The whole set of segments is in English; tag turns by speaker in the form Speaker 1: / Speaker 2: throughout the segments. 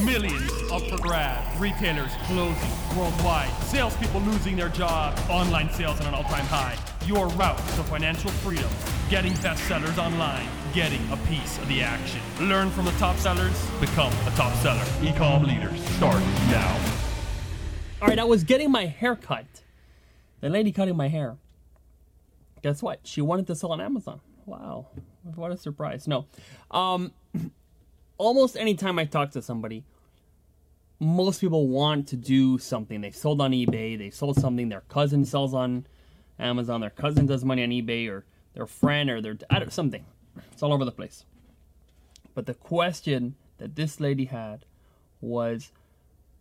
Speaker 1: Millions up for grabs. Retailers closing worldwide. Salespeople losing their jobs. Online sales at an all-time high. Your route to financial freedom. Getting bestsellers online. Getting a piece of the action. Learn from the top sellers. Become a top seller. Ecom leaders. Start now.
Speaker 2: All right, I was getting my hair cut. The lady cutting my hair. Guess what? She wanted to sell on Amazon. Wow, what a surprise! No, um, almost anytime I talk to somebody, most people want to do something. They sold on eBay. They sold something. Their cousin sells on Amazon. Their cousin does money on eBay, or their friend, or their something. It's all over the place. But the question that this lady had was,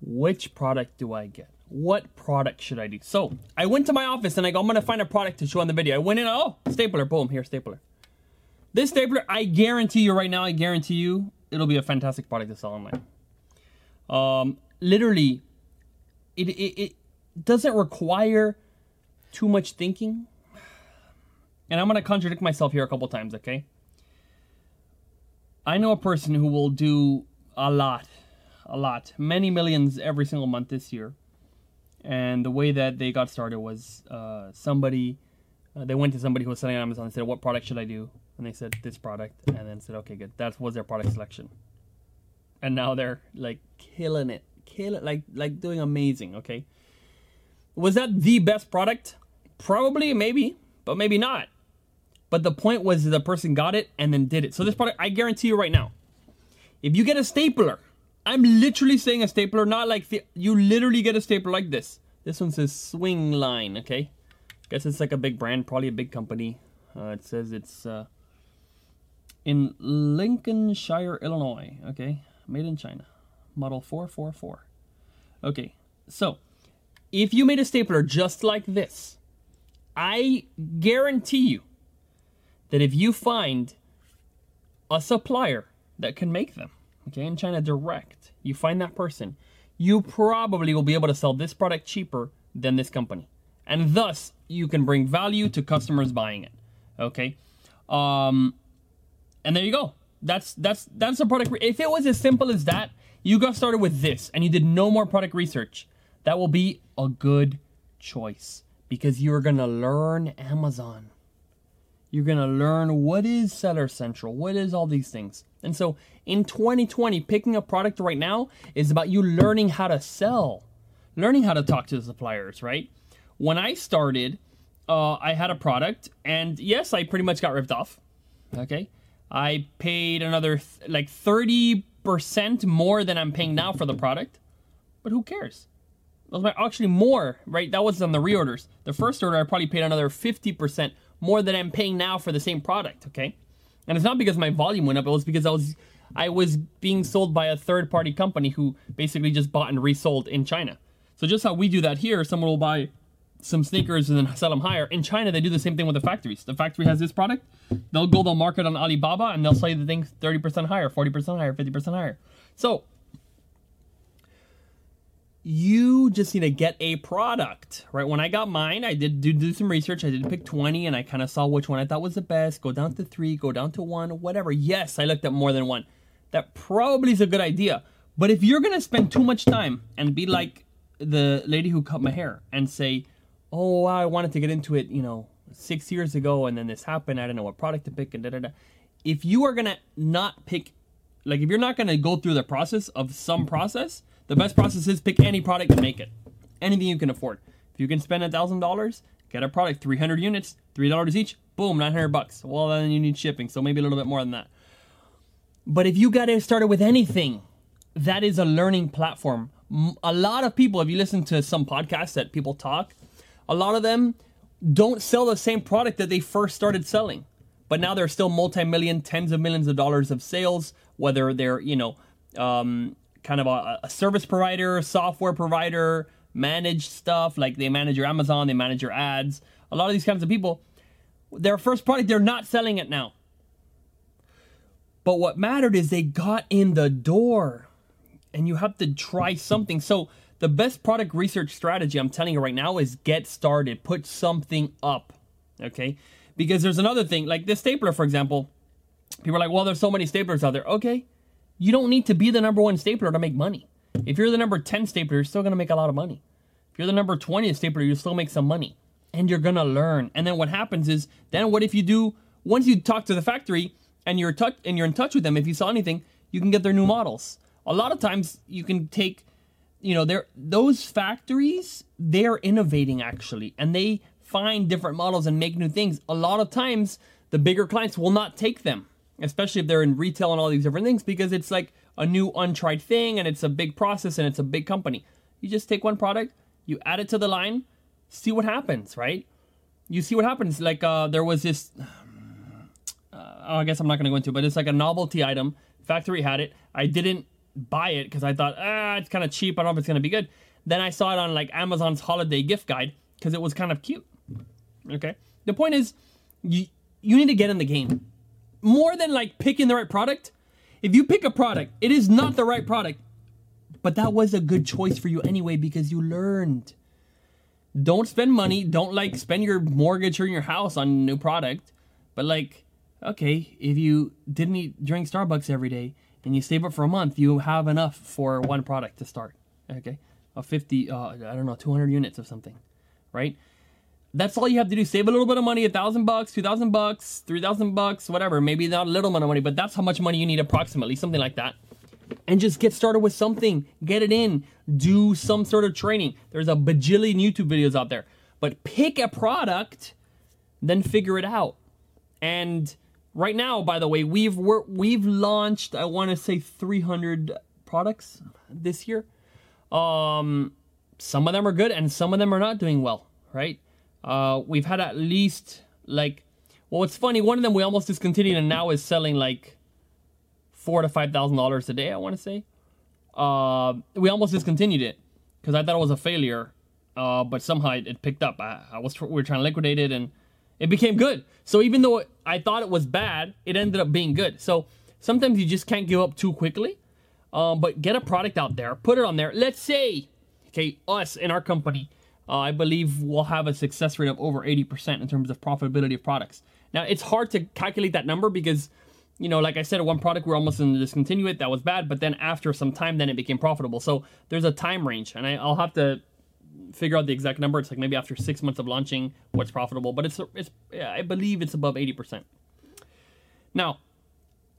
Speaker 2: which product do I get? What product should I do? So I went to my office and I go, I'm gonna find a product to show on the video. I went in, oh, stapler, boom, here, stapler. This stapler, I guarantee you right now, I guarantee you, it'll be a fantastic product to sell online. Um, literally, it, it, it doesn't require too much thinking. And I'm gonna contradict myself here a couple times, okay? I know a person who will do a lot, a lot, many millions every single month this year. And the way that they got started was uh, somebody, uh, they went to somebody who was selling on Amazon and said, What product should I do? And they said, This product. And then said, Okay, good. That was their product selection. And now they're like killing it, kill it, like, like doing amazing, okay? Was that the best product? Probably, maybe, but maybe not. But the point was the person got it and then did it. So this product, I guarantee you right now, if you get a stapler, I'm literally saying a stapler, not like the, you literally get a stapler like this. This one says Swingline, okay? Guess it's like a big brand, probably a big company. Uh, it says it's uh, in Lincolnshire, Illinois, okay? Made in China. Model 444. Okay, so if you made a stapler just like this, I guarantee you that if you find a supplier that can make them, okay, in China direct, you find that person, you probably will be able to sell this product cheaper than this company. And thus, you can bring value to customers buying it. Okay? Um, and there you go. That's that's that's a product. If it was as simple as that, you got started with this and you did no more product research, that will be a good choice because you're gonna learn Amazon. You're gonna learn what is Seller Central, what is all these things. And so in 2020, picking a product right now is about you learning how to sell, learning how to talk to the suppliers, right? When I started, uh, I had a product, and yes, I pretty much got ripped off. Okay. I paid another th- like 30% more than I'm paying now for the product, but who cares? It was actually more, right? That was on the reorders. The first order, I probably paid another 50% more than I'm paying now for the same product, okay? And it's not because my volume went up, it was because I was I was being sold by a third party company who basically just bought and resold in China. So just how we do that here, someone will buy some sneakers and then sell them higher. In China, they do the same thing with the factories. The factory has this product, they'll go, they'll market on Alibaba, and they'll sell you the thing 30% higher, 40% higher, 50% higher. So you just need to get a product, right? When I got mine, I did do, do some research. I did pick 20 and I kind of saw which one I thought was the best. Go down to three, go down to one, whatever. Yes, I looked at more than one. That probably is a good idea. But if you're going to spend too much time and be like the lady who cut my hair and say, oh, I wanted to get into it, you know, six years ago and then this happened, I don't know what product to pick and da da da. If you are to not pick, like if you're not to go through the process of some process, the best process is pick any product and make it. Anything you can afford. If you can spend a thousand dollars, get a product, 300 units, three dollars each, boom, 900 bucks. Well, then you need shipping, so maybe a little bit more than that. But if you got to start with anything, that is a learning platform. A lot of people, if you listen to some podcasts that people talk, a lot of them don't sell the same product that they first started selling. But now they're still multi-million, tens of millions of dollars of sales, whether they're, you know, um, kind of a, a service provider, software provider, manage stuff like they manage your Amazon, they manage your ads. A lot of these kinds of people, their first product, they're not selling it now. But what mattered is they got in the door and you have to try something. So, the best product research strategy I'm telling you right now is get started, put something up. Okay? Because there's another thing, like this stapler, for example. People are like, well, there's so many staplers out there. Okay, You don't need to be the number one stapler to make money. If you're the number 10 stapler, you're still to make a lot of money. If you're the number 20 stapler, you still make some money. And you're to learn. And then what happens is, then what if you do, once you talk to the factory and you're, touch, and you're in touch with them, if you saw anything, you can get their new models. A lot of times you can take, you know, they're, those factories, they're innovating actually. And they find different models and make new things. A lot of times, the bigger clients will not take them, especially if they're in retail and all these different things, because it's like a new untried thing and it's a big process and it's a big company. You just take one product, you add it to the line, see what happens, right? You see what happens. Like uh, there was this, uh, I guess I'm not to go into, but it's like a novelty item. Factory had it. I didn't buy it because I thought, ah, it's kind of cheap. I don't know if it's going to be good. Then I saw it on like Amazon's holiday gift guide because it was kind of cute. Okay. The point is, you you need to get in the game. More than like picking the right product. If you pick a product, it is not the right product, but that was a good choice for you anyway because you learned. Don't spend money. Don't like spend your mortgage or your house on a new product. But like, okay, if you didn't eat drink Starbucks every day and you save it for a month, you have enough for one product to start. Okay, a fifty, uh, I don't know, two hundred units of something, right? That's all you have to do. Save a little bit of money, a thousand bucks, two thousand bucks, three thousand bucks, whatever. Maybe not a little amount of money, but that's how much money you need approximately, something like that. And just get started with something. Get it in. Do some sort of training. There's a bajillion YouTube videos out there. But pick a product, then figure it out. And right now, by the way, we've we're, we've launched I want to say 300 products this year. Um, some of them are good, and some of them are not doing well. Right? Uh, we've had at least like, well, it's funny. One of them we almost discontinued, and now is selling like four to five thousand dollars a day. I want to say. Uh, we almost discontinued it because I thought it was a failure, uh, but somehow it, it picked up. I, I, was we were trying to liquidate it, and it became good. So even though I thought it was bad, it ended up being good. So sometimes you just can't give up too quickly. Um, but get a product out there, put it on there. Let's say, okay, us in our company uh, I believe we'll have a success rate of over 80% in terms of profitability of products. Now, it's hard to calculate that number because, you know, like I said, one product we're almost going to discontinue it. That was bad, but then after some time, then it became profitable. So there's a time range, and I, will have to figure out the exact number. It's like maybe after six months of launching, what's profitable, but it's it's I believe it's above 80%. Now,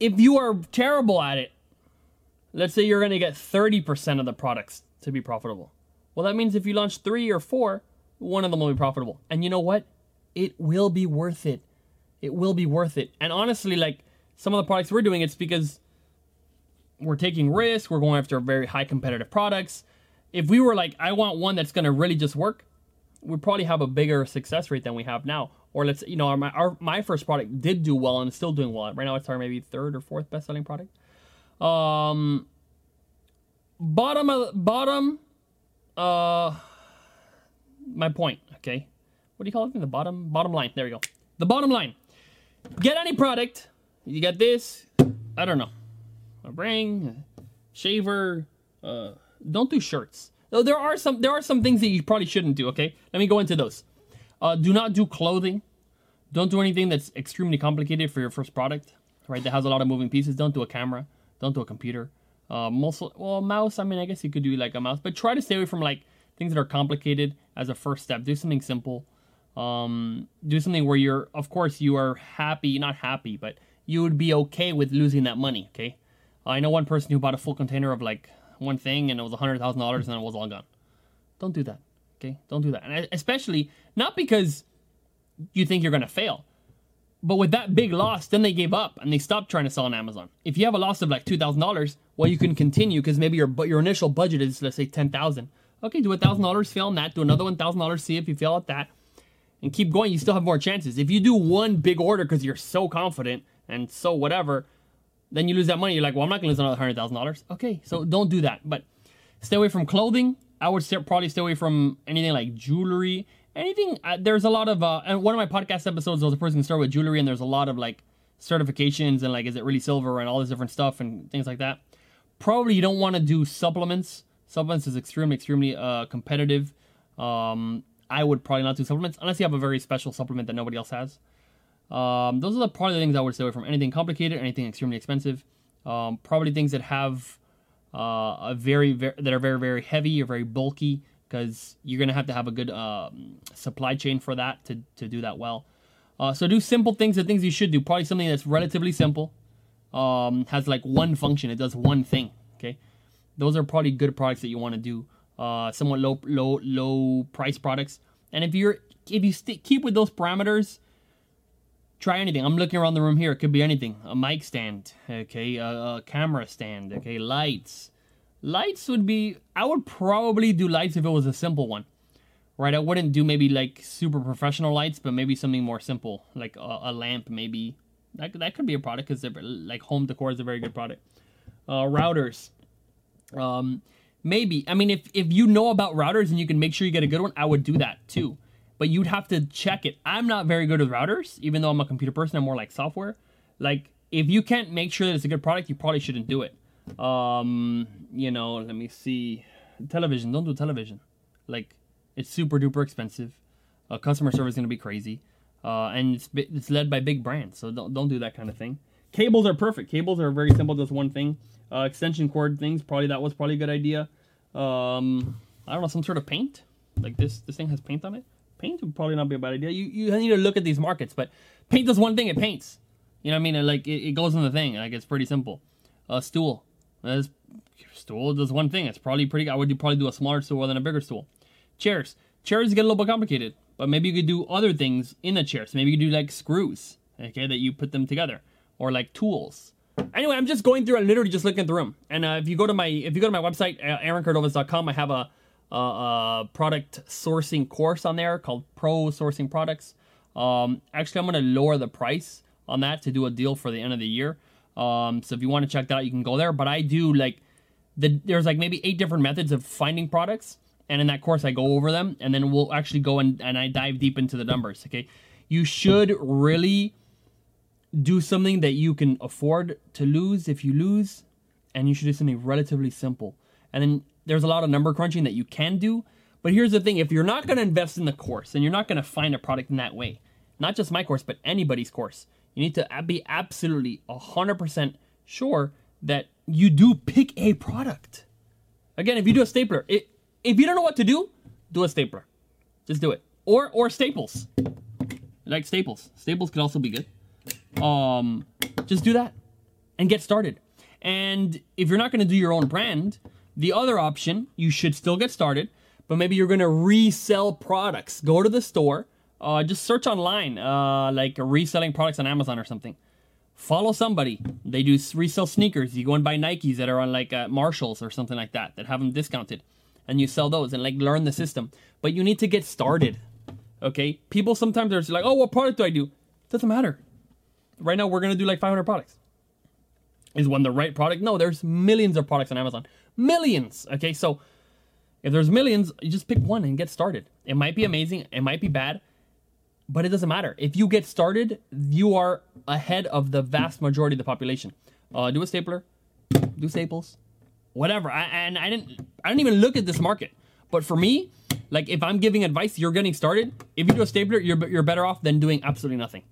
Speaker 2: if you are terrible at it, let's say you're going to get 30% of the products to be profitable. Well, that means if you launch three or four, one of them will be profitable. And you know what? It will be worth it. It will be worth it. And honestly, like some of the products we're doing, it's because we're taking risks. We're going after very high competitive products. If we were like, I want one that's going to really just work, we'd probably have a bigger success rate than we have now. Or let's, you know, our, our my first product did do well and it's still doing well. Right now, it's our maybe third or fourth best selling product. Um, bottom of bottom uh, my point. Okay, what do you call it? The bottom bottom line. There we go. The bottom line. Get any product. You get this. I don't know. A ring, a shaver. Uh, don't do shirts. Though there are some there are some things that you probably shouldn't do. Okay, let me go into those. Uh, do not do clothing. Don't do anything that's extremely complicated for your first product. Right, that has a lot of moving pieces. Don't do a camera. Don't do a computer. Uh, well, mouse. I mean, I guess you could do like a mouse, but try to stay away from like things that are complicated as a first step. Do something simple. Um, do something where you're, of course, you are happy, not happy, but you would be okay with losing that money. Okay. I know one person who bought a full container of like one thing and it was a hundred thousand dollars and it was all gone. Don't do that. Okay. Don't do that. And especially not because you think you're gonna fail, but with that big loss, then they gave up and they stopped trying to sell on Amazon. If you have a loss of like two thousand dollars, well, you can continue because maybe your your initial budget is let's say ten thousand. Okay, do a thousand dollars, fail on that. Do another one thousand dollars, see if you fail at that, and keep going. You still have more chances. If you do one big order because you're so confident and so whatever, then you lose that money. You're like, well, I'm not gonna lose another hundred thousand dollars. Okay, so don't do that. But stay away from clothing. I would probably stay away from anything like jewelry anything uh, there's a lot of uh and one of my podcast episodes was a person started with jewelry and there's a lot of like certifications and like is it really silver and all this different stuff and things like that probably you don't want to do supplements supplements is extremely extremely uh competitive um i would probably not do supplements unless you have a very special supplement that nobody else has um those are the probably the things i would stay away from anything complicated anything extremely expensive Um, probably things that have uh, a very, very that are very very heavy or very bulky because you're gonna have to have a good um, supply chain for that to to do that well. Uh, so do simple things, the things you should do. Probably something that's relatively simple, um, has like one function, it does one thing. Okay, those are probably good products that you want to do. Uh, somewhat low low low price products. And if you're if you st- keep with those parameters, try anything. I'm looking around the room here. It could be anything. A mic stand, okay, a, a camera stand, okay, lights. Lights would be. I would probably do lights if it was a simple one right? I wouldn't do maybe like super professional lights, but maybe something more simple, like a, a lamp, maybe. That, that could be a product because like home decor is a very good product. Uh, routers, um, maybe. I mean, if if you know about routers and you can make sure you get a good one, I would do that too. But you'd have to check it. I'm not very good with routers, even though I'm a computer person. I'm more like software. Like if you can't make sure that it's a good product, you probably shouldn't do it. Um, you know, let me see. Television. Don't do television. Like it's super duper expensive. Uh, customer service is to be crazy. Uh, and it's, it's led by big brands, so don't, don't do that kind of thing. Cables are perfect. Cables are very simple, just one thing. Uh, extension cord things, probably that was probably a good idea. Um, I don't know, some sort of paint. Like this, this thing has paint on it. Paint would probably not be a bad idea. You, you need to look at these markets, but paint does one thing. It paints. You know what I mean? Like it, it goes in the thing. Like it's pretty simple. A stool. This stool does one thing. It's probably pretty. I would probably do a smaller stool than a bigger stool. Chairs. Chairs get a little bit complicated, but maybe you could do other things in the chairs. Maybe you could do like screws, okay, that you put them together, or like tools. Anyway, I'm just going through. I'm literally just looking at the room. And uh, if you go to my if you go to my website, uh, aaroncordovas.com, I have a, a, product sourcing course on there called Pro Sourcing Products. Um, actually, I'm going to lower the price on that to do a deal for the end of the year. Um, so if you want to check that out, you can go there. But I do like the there's like maybe eight different methods of finding products and in that course I go over them and then we'll actually go and, and I dive deep into the numbers, okay? You should really do something that you can afford to lose if you lose and you should do something relatively simple. And then there's a lot of number crunching that you can do, but here's the thing, if you're not going to invest in the course and you're not going to find a product in that way, not just my course but anybody's course, you need to be absolutely 100% sure that you do pick a product. Again, if you do a stapler, it if you don't know what to do, do a stapler. Just do it. Or or staples. Like staples. Staples could also be good. Um, just do that and get started. And if you're not going to do your own brand, the other option, you should still get started, but maybe you're to resell products. Go to the store, uh, just search online, uh, like reselling products on Amazon or something. Follow somebody. They do resell sneakers. You go and buy Nikes that are on like uh, Marshalls or something like that that have them discounted and you sell those and like learn the system. But you need to get started. Okay? People sometimes are like, oh, what product do I do? Doesn't matter. Right now, we're gonna do like 500 products. Is one the right product? No, there's millions of products on Amazon. Millions. Okay, so if there's millions, you just pick one and get started. It might be amazing, it might be bad, but it doesn't matter. If you get started, you are ahead of the vast majority of the population. Uh, do a stapler, do staples, whatever. I, and I didn't I didn't even look at this market. But for me, like if I'm giving advice, you're getting started. If you do a stapler, you're you're better off than doing absolutely nothing.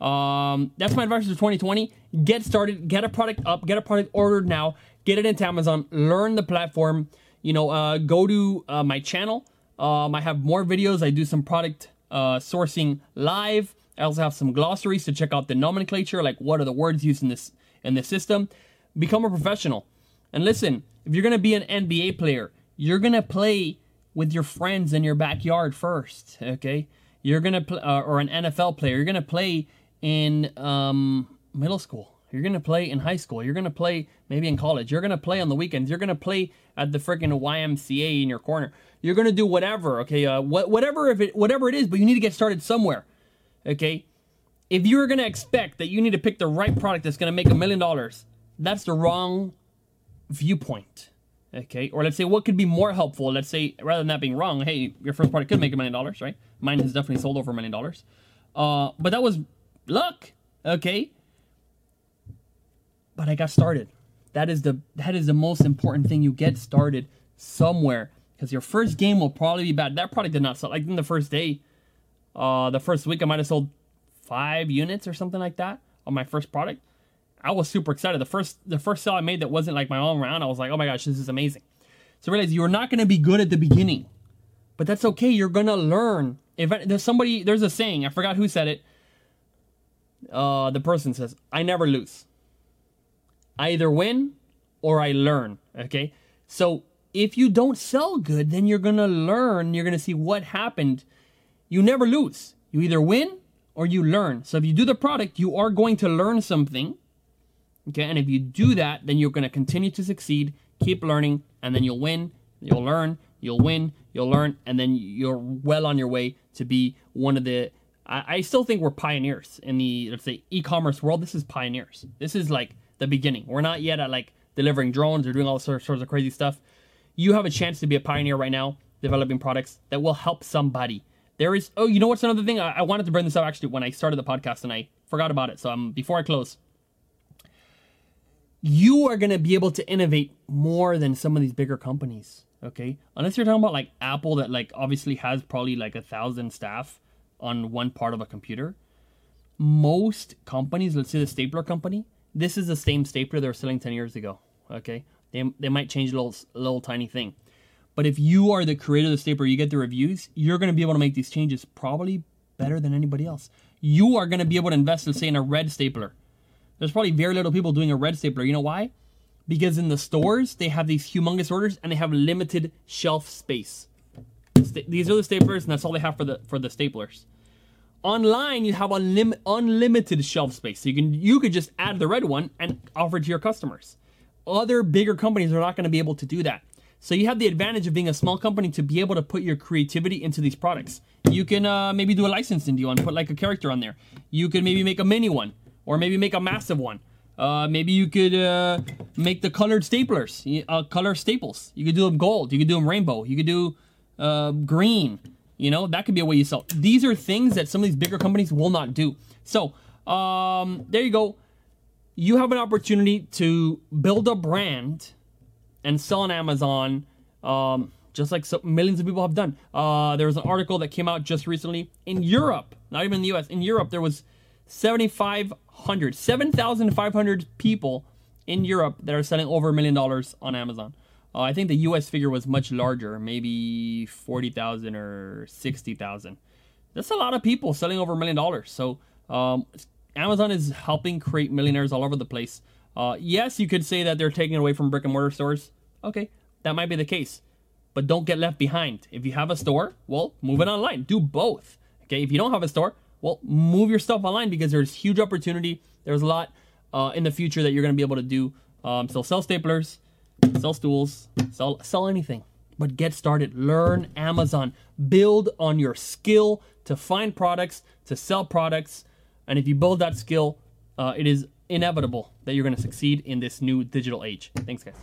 Speaker 2: Um, that's my advice for 2020. Get started, get a product up, get a product ordered now, get it into Amazon, learn the platform. You know, uh, go to uh, my channel. Um, I have more videos. I do some product uh, sourcing live. I also have some glossaries to check out the nomenclature, like what are the words used in this in this system. Become a professional. And listen, if you're to be an NBA player, you're to play with your friends in your backyard first, okay? You're to play, uh, or an NFL player, you're to play in um, middle school. You're going to play in high school. You're going to play maybe in college. You're going to play on the weekends. You're going to play at the freaking YMCA in your corner. You're going to do whatever, okay? Uh, wh- whatever if it whatever it is, but you need to get started somewhere. Okay? If you're going to expect that you need to pick the right product that's going to make a million dollars, that's the wrong viewpoint. Okay, or let's say what could be more helpful. Let's say rather than that being wrong, hey, your first product could make a million dollars, right? Mine has definitely sold over a million dollars. Uh, but that was luck. Okay, but I got started. That is the that is the most important thing. You get started somewhere because your first game will probably be bad. That product did not sell. Like in the first day, uh, the first week I might have sold five units or something like that on my first product. I was super excited. The first the first sale I made that wasn't like my own round, I was like, oh my gosh, this is amazing. So realize you're not going to be good at the beginning, but that's okay. You're going to learn. If there's somebody, there's a saying. I forgot who said it. Uh, the person says, "I never lose. I either win or I learn." Okay, so if you don't sell good, then you're gonna learn. You're gonna see what happened. You never lose. You either win or you learn. So if you do the product, you are going to learn something. Okay, and if you do that, then you're gonna continue to succeed. Keep learning, and then you'll win. You'll learn. You'll win. You'll learn, and then you're well on your way to be one of the. I, still think we're pioneers in the let's say e-commerce world. This is pioneers. This is like the beginning. We're not yet at like delivering drones or doing all sorts of crazy stuff you have a chance to be a pioneer right now, developing products that will help somebody. There is, oh, you know what's another thing? I, I wanted to bring this up actually when I started the podcast and I forgot about it. So um, before I close, you are going to be able to innovate more than some of these bigger companies. Okay, unless you're talking about like Apple, that like obviously has probably like a thousand staff on one part of a computer. Most companies, let's say the stapler company, this is the same stapler they were selling ten years ago. Okay, they, they might change a little, little tiny thing. But if you are the creator of the stapler, you get the reviews, you're going to be able to make these changes probably better than anybody else. You are going to be able to invest, let's say, in a red stapler. There's probably very little people doing a red stapler. You know why? Because in the stores, they have these humongous orders and they have limited shelf space. These are the staplers, and that's all they have for the for the staplers. Online, you have unlim- unlimited shelf space, so you can you could just add the red one and offer it to your customers other bigger companies are not going to be able to do that. So you have the advantage of being a small company to be able to put your creativity into these products. You can uh, maybe do a licensing deal and put like a character on there. You could maybe make a mini one, or maybe make a massive one. Uh, maybe you could uh, make the colored staplers, uh, color staples. You could do them gold. You could do them rainbow. You could do uh, green. You know that could be a way you sell. These are things that some of these bigger companies will not do. So um, there you go you have an opportunity to build a brand and sell on Amazon, um, just like so millions of people have done. Uh, there was an article that came out just recently in Europe, not even in the US. In Europe, there was 7,500, 7,500 people in Europe that are selling over a million dollars on Amazon. Uh, I think the US figure was much larger, maybe 40,000 or 60,000. That's a lot of people selling over a million dollars. So um, Amazon is helping create millionaires all over the place. Uh, yes, you could say that they're taking away from brick and mortar stores. Okay, that might be the case. But don't get left behind. If you have a store, well, move it online. Do both. Okay, if you don't have a store, well, move your stuff online because there's huge opportunity. There's a lot uh, in the future that you're going to be able to do. Um, so sell staplers, sell stools, sell sell anything. But get started. Learn Amazon. Build on your skill to find products, to sell products, and if you build that skill, uh, it is inevitable that you're going to succeed in this new digital age. Thanks, guys.